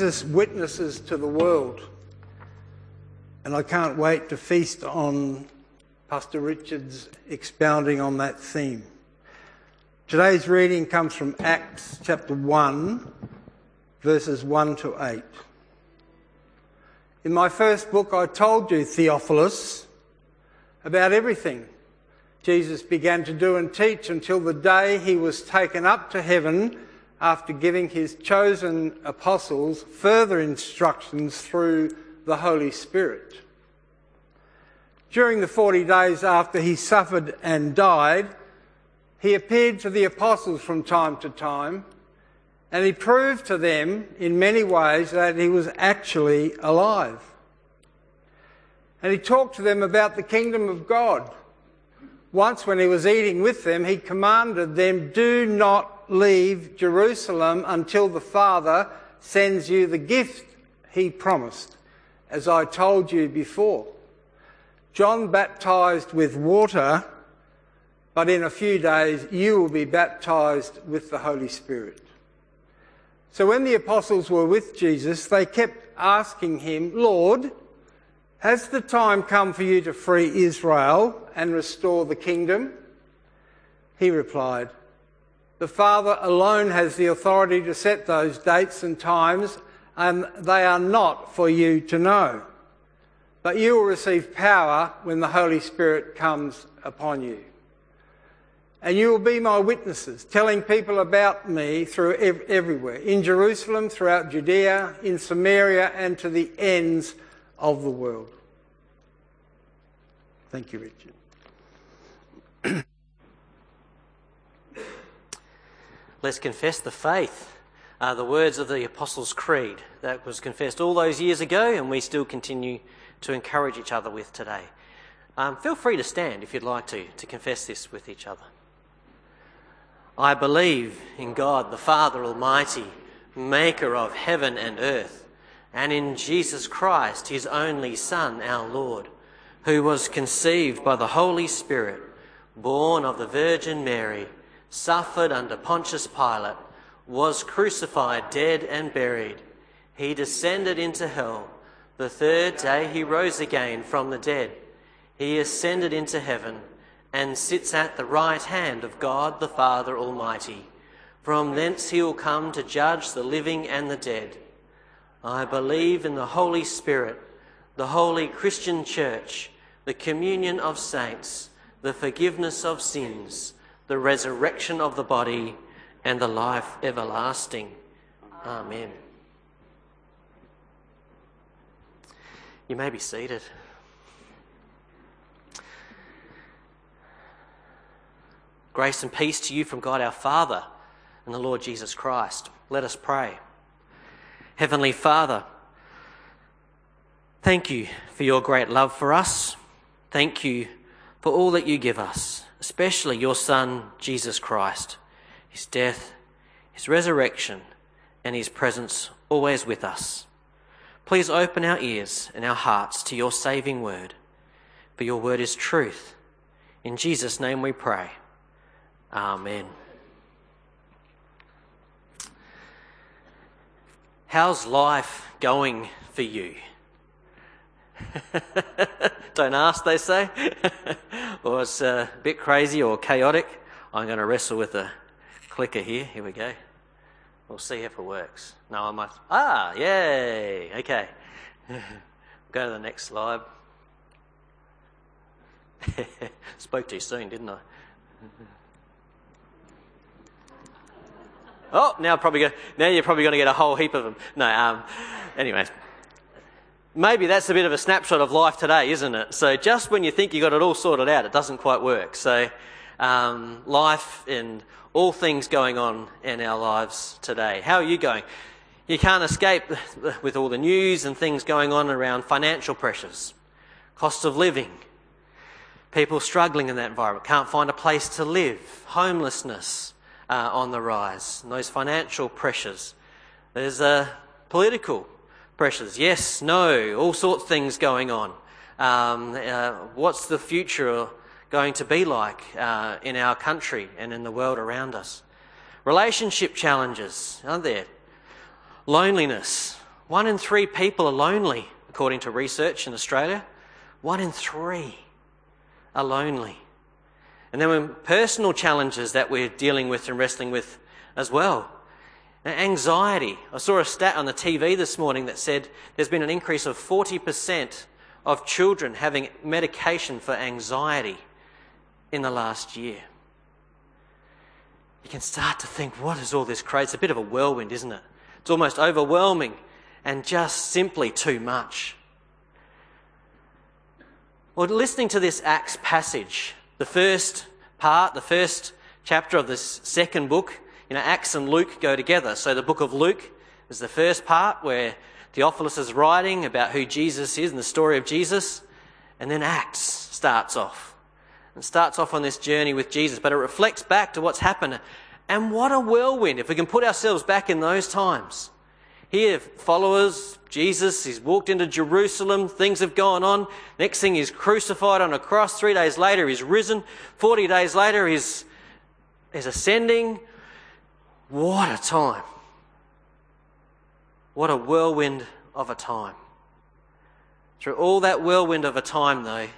Jesus witnesses to the world. And I can't wait to feast on Pastor Richard's expounding on that theme. Today's reading comes from Acts chapter 1, verses 1 to 8. In my first book, I told you, Theophilus, about everything Jesus began to do and teach until the day he was taken up to heaven after giving his chosen apostles further instructions through the Holy Spirit. During the 40 days after he suffered and died, he appeared to the apostles from time to time and he proved to them in many ways that he was actually alive. And he talked to them about the kingdom of God. Once, when he was eating with them, he commanded them, Do not leave Jerusalem until the Father sends you the gift he promised, as I told you before. John baptized with water, but in a few days you will be baptized with the Holy Spirit. So when the apostles were with Jesus, they kept asking him, Lord, has the time come for you to free Israel and restore the kingdom? He replied, The Father alone has the authority to set those dates and times, and they are not for you to know. But you will receive power when the Holy Spirit comes upon you. And you will be my witnesses, telling people about me through ev- everywhere in Jerusalem, throughout Judea, in Samaria, and to the ends of the world. Thank you, Richard. Let's confess the faith, uh, the words of the Apostles' Creed that was confessed all those years ago, and we still continue to encourage each other with today. Um, feel free to stand if you'd like to, to confess this with each other. I believe in God the Father Almighty, maker of heaven and earth, and in Jesus Christ, his only Son, our Lord, who was conceived by the Holy Spirit, born of the Virgin Mary, suffered under Pontius Pilate, was crucified, dead, and buried. He descended into hell. The third day he rose again from the dead. He ascended into heaven and sits at the right hand of God the Father Almighty. From thence he will come to judge the living and the dead. I believe in the Holy Spirit, the holy Christian church, the communion of saints, the forgiveness of sins, the resurrection of the body, and the life everlasting. Amen. You may be seated. Grace and peace to you from God our Father and the Lord Jesus Christ. Let us pray. Heavenly Father, thank you for your great love for us. Thank you for all that you give us, especially your Son, Jesus Christ, his death, his resurrection, and his presence always with us. Please open our ears and our hearts to your saving word, for your word is truth. In Jesus' name we pray. Amen. How's life going for you? Don't ask, they say. or it's a bit crazy or chaotic. I'm going to wrestle with a clicker here. Here we go. We'll see if it works. No, I might. Ah, yay. Okay. go to the next slide. Spoke too soon, didn't I? Oh, now probably go, now you're probably going to get a whole heap of them. No, um, anyways. Maybe that's a bit of a snapshot of life today, isn't it? So just when you think you've got it all sorted out, it doesn't quite work. So um, life and all things going on in our lives today. How are you going? You can't escape with all the news and things going on around financial pressures, cost of living, people struggling in that environment, can't find a place to live, homelessness, uh, on the rise, and those financial pressures. There's uh, political pressures. Yes, no, all sorts of things going on. Um, uh, what's the future going to be like uh, in our country and in the world around us? Relationship challenges, aren't there? Loneliness, One in three people are lonely, according to research in Australia. One in three are lonely. And then personal challenges that we're dealing with and wrestling with as well. Anxiety. I saw a stat on the TV this morning that said there's been an increase of 40% of children having medication for anxiety in the last year. You can start to think, what is all this crazy? It's a bit of a whirlwind, isn't it? It's almost overwhelming and just simply too much. Well, listening to this Acts passage, the first part, the first chapter of this second book, you know, Acts and Luke go together. So the book of Luke is the first part where Theophilus is writing about who Jesus is and the story of Jesus. And then Acts starts off. And starts off on this journey with Jesus, but it reflects back to what's happened. And what a whirlwind if we can put ourselves back in those times. Here, followers, Jesus, he's walked into Jerusalem, things have gone on. Next thing, he's crucified on a cross. Three days later, he's risen. Forty days later, he's, he's ascending. What a time. What a whirlwind of a time. Through all that whirlwind of a time, though,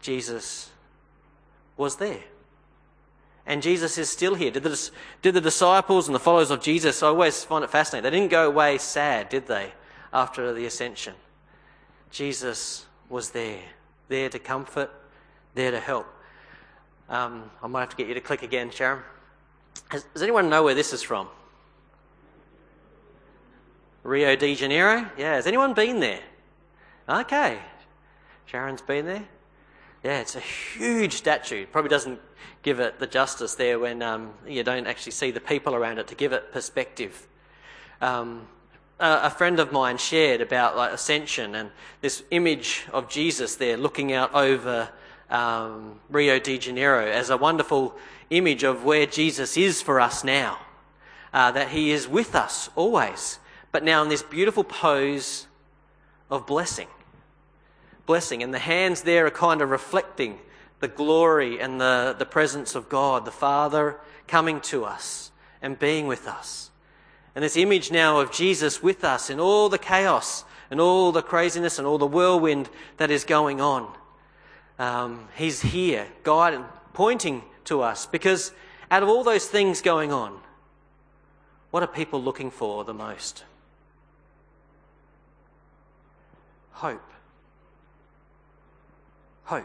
Jesus was there. And Jesus is still here. Did the, did the disciples and the followers of Jesus, I always find it fascinating, they didn't go away sad, did they, after the ascension? Jesus was there, there to comfort, there to help. Um, I might have to get you to click again, Sharon. Has, does anyone know where this is from? Rio de Janeiro? Yeah, has anyone been there? Okay. Sharon's been there? Yeah, it's a huge statue. Probably doesn't give it the justice there when um, you don't actually see the people around it to give it perspective. Um, a, a, friend of mine shared about like ascension and this image of Jesus there looking out over um, Rio de Janeiro as a wonderful image of where Jesus is for us now. Uh, that he is with us always, but now in this beautiful pose of blessing blessing. And the hands there are kind of reflecting the glory and the, the presence of God, the Father coming to us and being with us. And this image now of Jesus with us in all the chaos and all the craziness and all the whirlwind that is going on. Um, he's here, guiding, pointing to us because out of all those things going on, what are people looking for the most? Hope hope.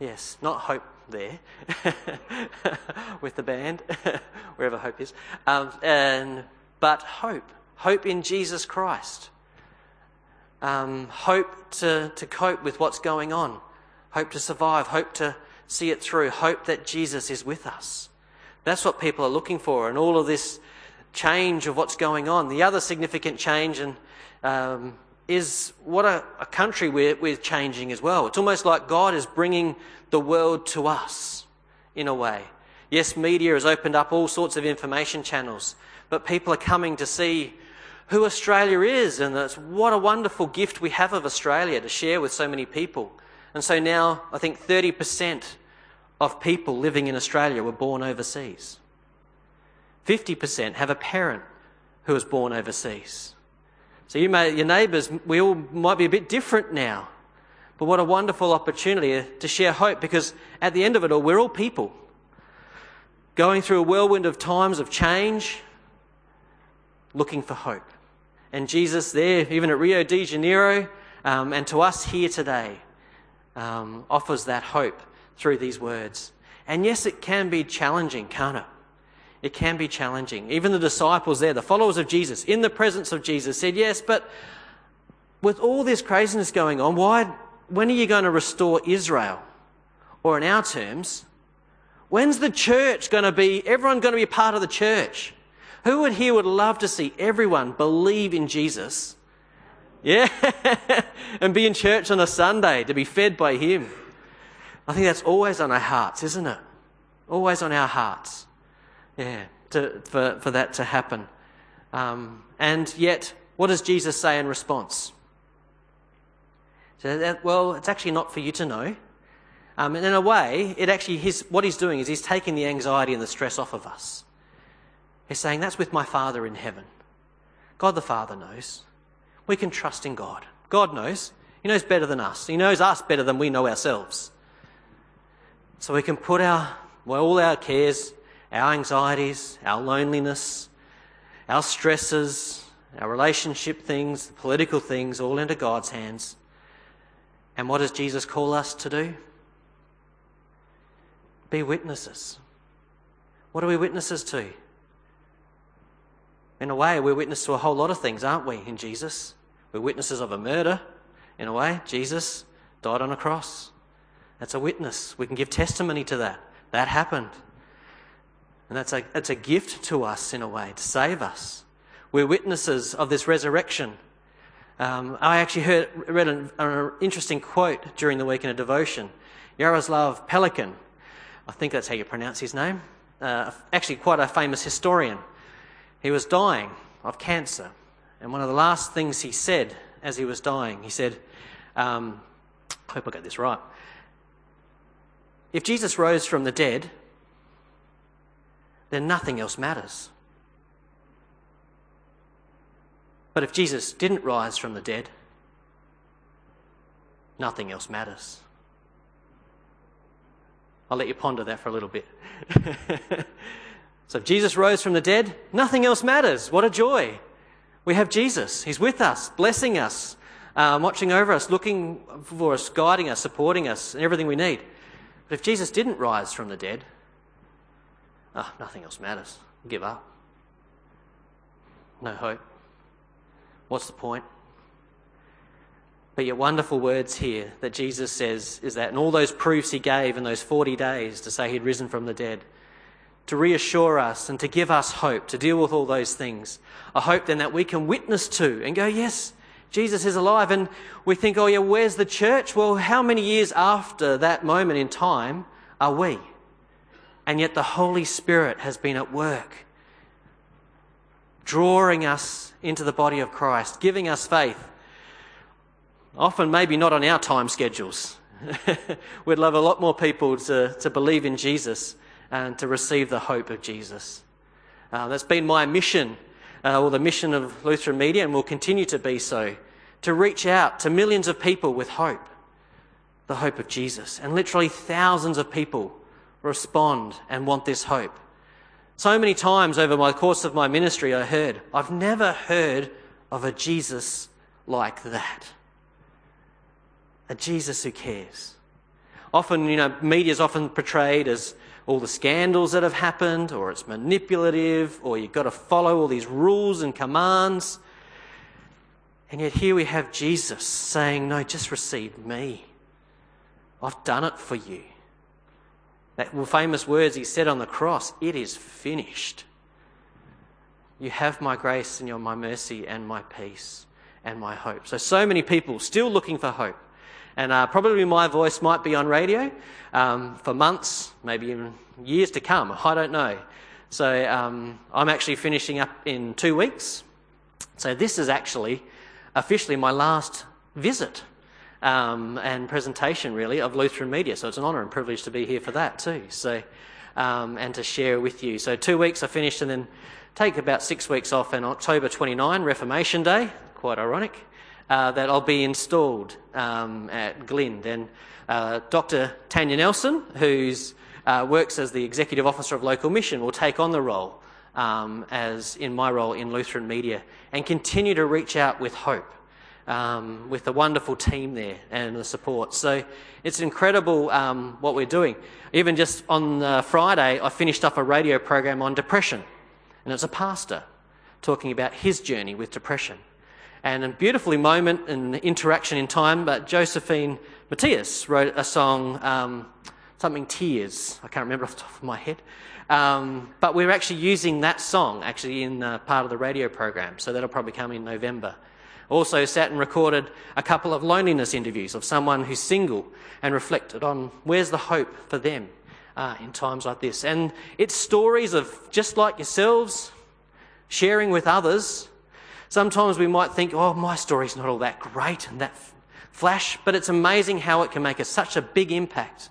Yes, not hope there with the band, wherever hope is, um, and, but hope. Hope in Jesus Christ. Um, hope to, to cope with what's going on. Hope to survive. Hope to see it through. Hope that Jesus is with us. That's what people are looking for, and all of this change of what's going on. The other significant change, and um, is what a, a country we're, we're changing as well. It's almost like God is bringing the world to us in a way. Yes, media has opened up all sorts of information channels, but people are coming to see who Australia is, and that's what a wonderful gift we have of Australia to share with so many people. And so now I think 30% of people living in Australia were born overseas. 50% have a parent who was born overseas. So you may, your neighbours, we all might be a bit different now. But what a wonderful opportunity to share hope because at the end of it all, we're all people. Going through a whirlwind of times of change, looking for hope. And Jesus there, even at Rio de Janeiro, um, and to us here today, um, offers that hope through these words. And yes, it can be challenging, can't it? it can be challenging. Even the disciples there, the followers of Jesus, in the presence of Jesus, said, Yes, but with all this craziness going on, why, when are you going to restore Israel? Or in our terms, when's the church going to be, everyone going to be a part of the church? Who would here would love to see everyone believe in Jesus? Yeah, and be in church on a Sunday to be fed by Him. I think that's always on our hearts, isn't it? Always on our hearts. Yeah, to, for, for that to happen. Um, and yet, what does Jesus say in response? So that, well, it's actually not for you to know. Um, and in a way, it actually his, what he's doing is he's taking the anxiety and the stress off of us. He's saying, That's with my Father in heaven. God the Father knows. We can trust in God. God knows. He knows better than us. He knows us better than we know ourselves. So we can put our, well, all our cares, our anxieties, our loneliness, our stresses, our relationship things, the political things, all into God's hands. And what does Jesus call us to do? Be witnesses. What are we witnesses to? In a way, we're witnesses to a whole lot of things, aren't we, in Jesus? We're witnesses of a murder, in a way. Jesus died on a cross. That's a witness. We can give testimony to that. That happened. And that's a, that's a gift to us, in a way, to save us. We're witnesses of this resurrection. Um, I actually heard, read an, an, interesting quote during the week in a devotion. Jaroslav Pelikan, I think that's how you pronounce his name, uh, actually quite a famous historian. He was dying of cancer. And one of the last things he said as he was dying, he said, um, I hope I got this right. If Jesus rose from the dead, then nothing else matters. But if Jesus didn't rise from the dead, nothing else matters. I'll let you ponder that for a little bit. so if Jesus rose from the dead, nothing else matters. What a joy. We have Jesus. He's with us, blessing us, um, watching over us, looking for us, guiding us, supporting us, and everything we need. But if Jesus didn't rise from the dead, oh, nothing else matters. Give up. No hope. What's the point? But your wonderful words here that Jesus says is that, and all those proofs he gave in those 40 days to say he'd risen from the dead, to reassure us and to give us hope, to deal with all those things. A hope then that we can witness to and go, yes, Jesus is alive. And we think, oh yeah, where's the church? Well, how many years after that moment in time are we? And yet the Holy Spirit has been at work, drawing us into the body of Christ, giving us faith. Often, maybe not on our time schedules. We'd love a lot more people to, to believe in Jesus and to receive the hope of Jesus. Uh, that's been my mission uh, or the mission of Lutheran Media, and will continue to be so, to reach out to millions of people with hope, the hope of Jesus. And literally thousands of people respond and want this hope. So many times over my course of my ministry, I heard, I've never heard of a Jesus like that. A Jesus who cares. Often, you know, media is often portrayed as all the scandals that have happened, or it's manipulative, or you've got to follow all these rules and commands. And yet here we have Jesus saying, No, just receive me. I've done it for you. That famous words he said on the cross, it is finished. You have my grace and your my mercy and my peace and my hope. So, so many people still looking for hope. And uh, probably my voice might be on radio um, for months, maybe even years to come. I don't know. So um, I'm actually finishing up in two weeks. So this is actually officially my last visit um, and presentation, really, of Lutheran Media. So it's an honour and privilege to be here for that too. So um, and to share with you. So two weeks I finished, and then take about six weeks off. And October 29, Reformation Day, quite ironic uh, that I'll be installed um, at Glynde. And uh, Dr. Tanya Nelson, who uh, works as the Executive Officer of Local Mission, will take on the role um, as in my role in Lutheran Media and continue to reach out with hope. Um, with the wonderful team there and the support. So it's incredible um, what we're doing. Even just on uh, Friday, I finished up a radio program on depression, and it's a pastor talking about his journey with depression. And a beautifully moment and interaction in time, but Josephine Matthias wrote a song, um, something Tears. I can't remember off the top of my head. Um, but we're actually using that song actually in uh, part of the radio program, so that'll probably come in November. Also sat and recorded a couple of loneliness interviews of someone who's single and reflected on where's the hope for them uh, in times like this. And it's stories of just like yourselves sharing with others Sometimes we might think, oh, my story's not all that great and that flash, but it's amazing how it can make a, such a big impact.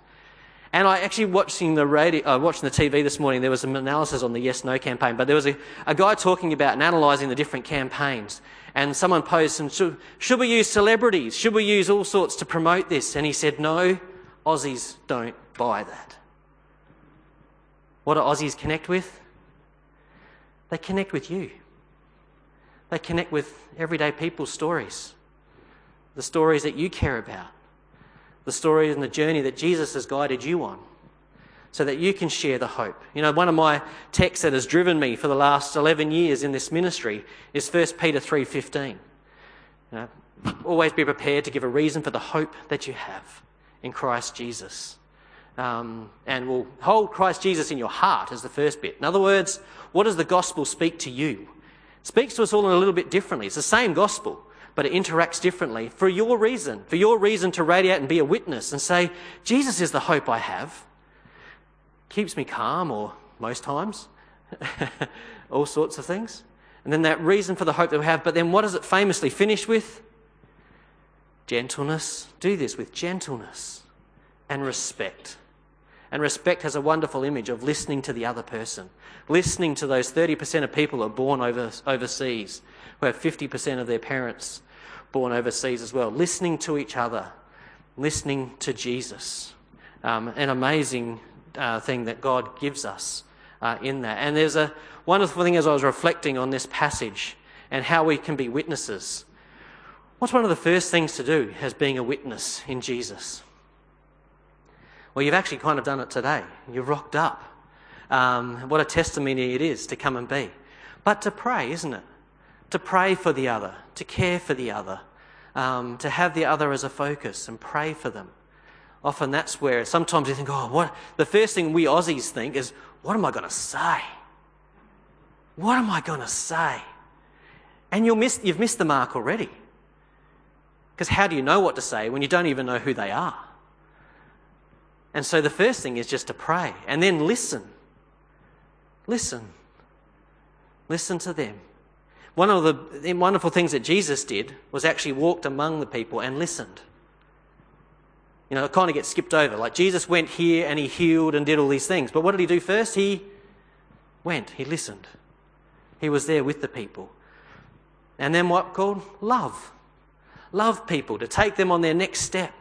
And I actually watching the radio, uh, watching the TV this morning. There was some analysis on the Yes No campaign, but there was a, a guy talking about and analysing the different campaigns. And someone posed, should, should we use celebrities? Should we use all sorts to promote this? And he said, no, Aussies don't buy that. What do Aussies connect with? They connect with you. They connect with everyday people's stories, the stories that you care about, the stories and the journey that Jesus has guided you on, so that you can share the hope. You know, one of my texts that has driven me for the last 11 years in this ministry is 1 Peter 3:15. You know, always be prepared to give a reason for the hope that you have in Christ Jesus. Um, and will hold Christ Jesus in your heart as the first bit. In other words, what does the gospel speak to you? Speaks to us all in a little bit differently. It's the same gospel, but it interacts differently for your reason, for your reason to radiate and be a witness and say, Jesus is the hope I have. Keeps me calm, or most times, all sorts of things. And then that reason for the hope that we have, but then what does it famously finish with? Gentleness. Do this with gentleness and respect. And respect has a wonderful image of listening to the other person, listening to those 30% of people who are born over, overseas, who have 50% of their parents born overseas as well, listening to each other, listening to Jesus. Um, an amazing uh, thing that God gives us uh, in that. And there's a wonderful thing as I was reflecting on this passage and how we can be witnesses. What's one of the first things to do as being a witness in Jesus? Well, you've actually kind of done it today. You've rocked up. Um, what a testimony it is to come and be. But to pray, isn't it? To pray for the other, to care for the other, um, to have the other as a focus and pray for them. Often that's where sometimes you think, oh, what? The first thing we Aussies think is, what am I going to say? What am I going to say? And you'll miss, you've missed the mark already. Because how do you know what to say when you don't even know who they are? And so the first thing is just to pray and then listen. Listen. Listen to them. One of the wonderful things that Jesus did was actually walked among the people and listened. You know, it kind of gets skipped over. Like Jesus went here and he healed and did all these things. But what did he do first? He went, he listened. He was there with the people. And then what called? Love. Love people, to take them on their next step.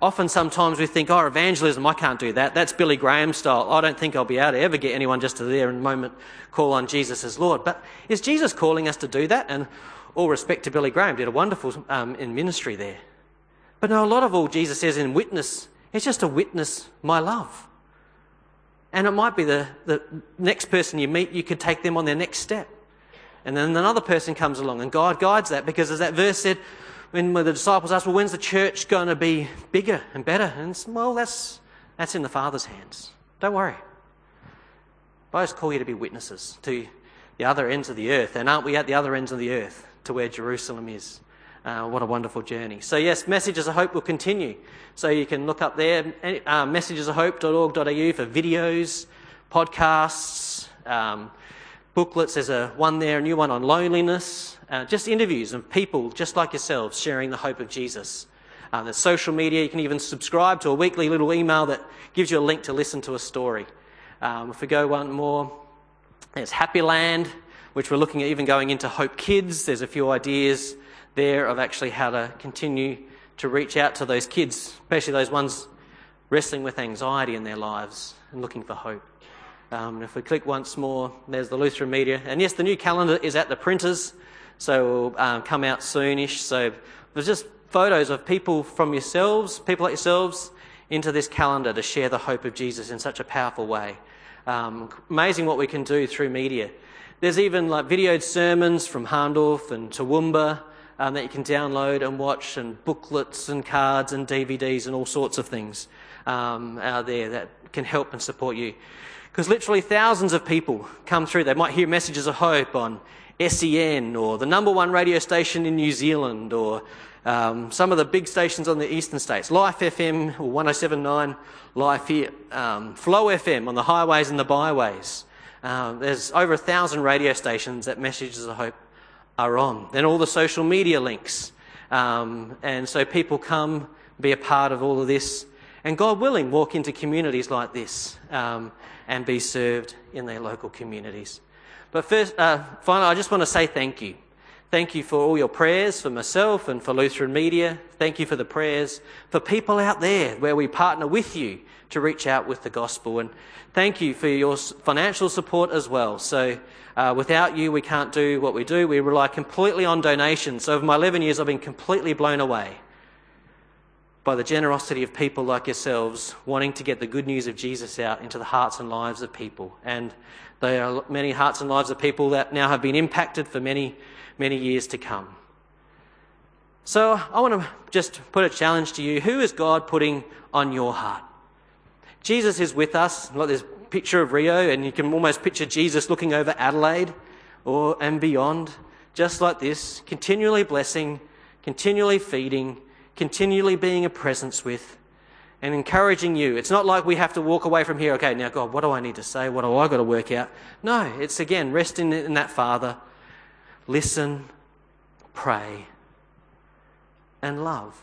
Often, sometimes we think, oh, evangelism, I can't do that. That's Billy Graham style. I don't think I'll be able to ever get anyone just to there in a moment call on Jesus as Lord. But is Jesus calling us to do that? And all respect to Billy Graham, did a wonderful um, in ministry there. But no, a lot of all Jesus says in witness, it's just to witness my love. And it might be the, the next person you meet, you could take them on their next step. And then another person comes along, and God guides that because, as that verse said, when the disciples asked, Well, when's the church going to be bigger and better? And well, that's, that's in the Father's hands. Don't worry. I just call you to be witnesses to the other ends of the earth. And aren't we at the other ends of the earth to where Jerusalem is? Uh, what a wonderful journey. So, yes, Messages of Hope will continue. So, you can look up there, uh, messagesofhope.org.au for videos, podcasts, um, booklets. There's a one there, a new one on loneliness, uh, just interviews of people just like yourselves sharing the hope of Jesus. Uh, there's social media. You can even subscribe to a weekly little email that gives you a link to listen to a story. Um, if we go one more, there's Happy Land, which we're looking at even going into Hope Kids. There's a few ideas there of actually how to continue to reach out to those kids, especially those ones wrestling with anxiety in their lives and looking for hope. Um, if we click once more, there's the Lutheran Media. And yes, the new calendar is at the printers, so it will um, come out soonish. So there's just photos of people from yourselves, people like yourselves, into this calendar to share the hope of Jesus in such a powerful way. Um, amazing what we can do through media. There's even like videoed sermons from Hahndorf and Toowoomba um, that you can download and watch, and booklets and cards and DVDs and all sorts of things um, out there that can help and support you. Because literally thousands of people come through. They might hear messages of hope on SEN or the number one radio station in New Zealand or um, some of the big stations on the eastern states. Life FM or 1079 Life here. Um, Flow FM on the highways and the byways. Um, there's over a thousand radio stations that Messages of Hope are on. Then all the social media links. Um, and so people come, be a part of all of this and God willing, walk into communities like this um, and be served in their local communities. But first, uh, finally, I just want to say thank you. Thank you for all your prayers for myself and for Lutheran Media. Thank you for the prayers for people out there where we partner with you to reach out with the gospel. And thank you for your financial support as well. So, uh, without you, we can't do what we do. We rely completely on donations. So, over my 11 years, I've been completely blown away by the generosity of people like yourselves wanting to get the good news of Jesus out into the hearts and lives of people. And there are many hearts and lives of people that now have been impacted for many, many years to come. So I want to just put a challenge to you. Who is God putting on your heart? Jesus is with us. Like this picture of Rio, and you can almost picture Jesus looking over Adelaide or and beyond, just like this, continually blessing, continually feeding, continually being a presence with and encouraging you. It's not like we have to walk away from here, okay, now, God, what do I need to say? What do I got to work out? No, it's again, rest in, in that Father, listen, pray, and love.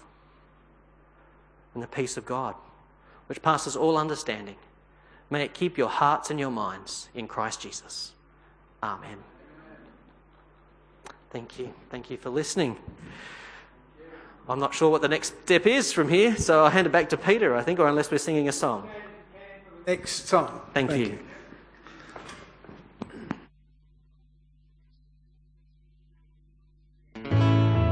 And the peace of God, which passes all understanding. May it keep your hearts and your minds in Christ Jesus. Amen. Thank you. Thank you for listening. I'm not sure what the next step is from here, so I'll hand it back to Peter, I think, or unless we're singing a song. Next song. Thank, Thank you. you.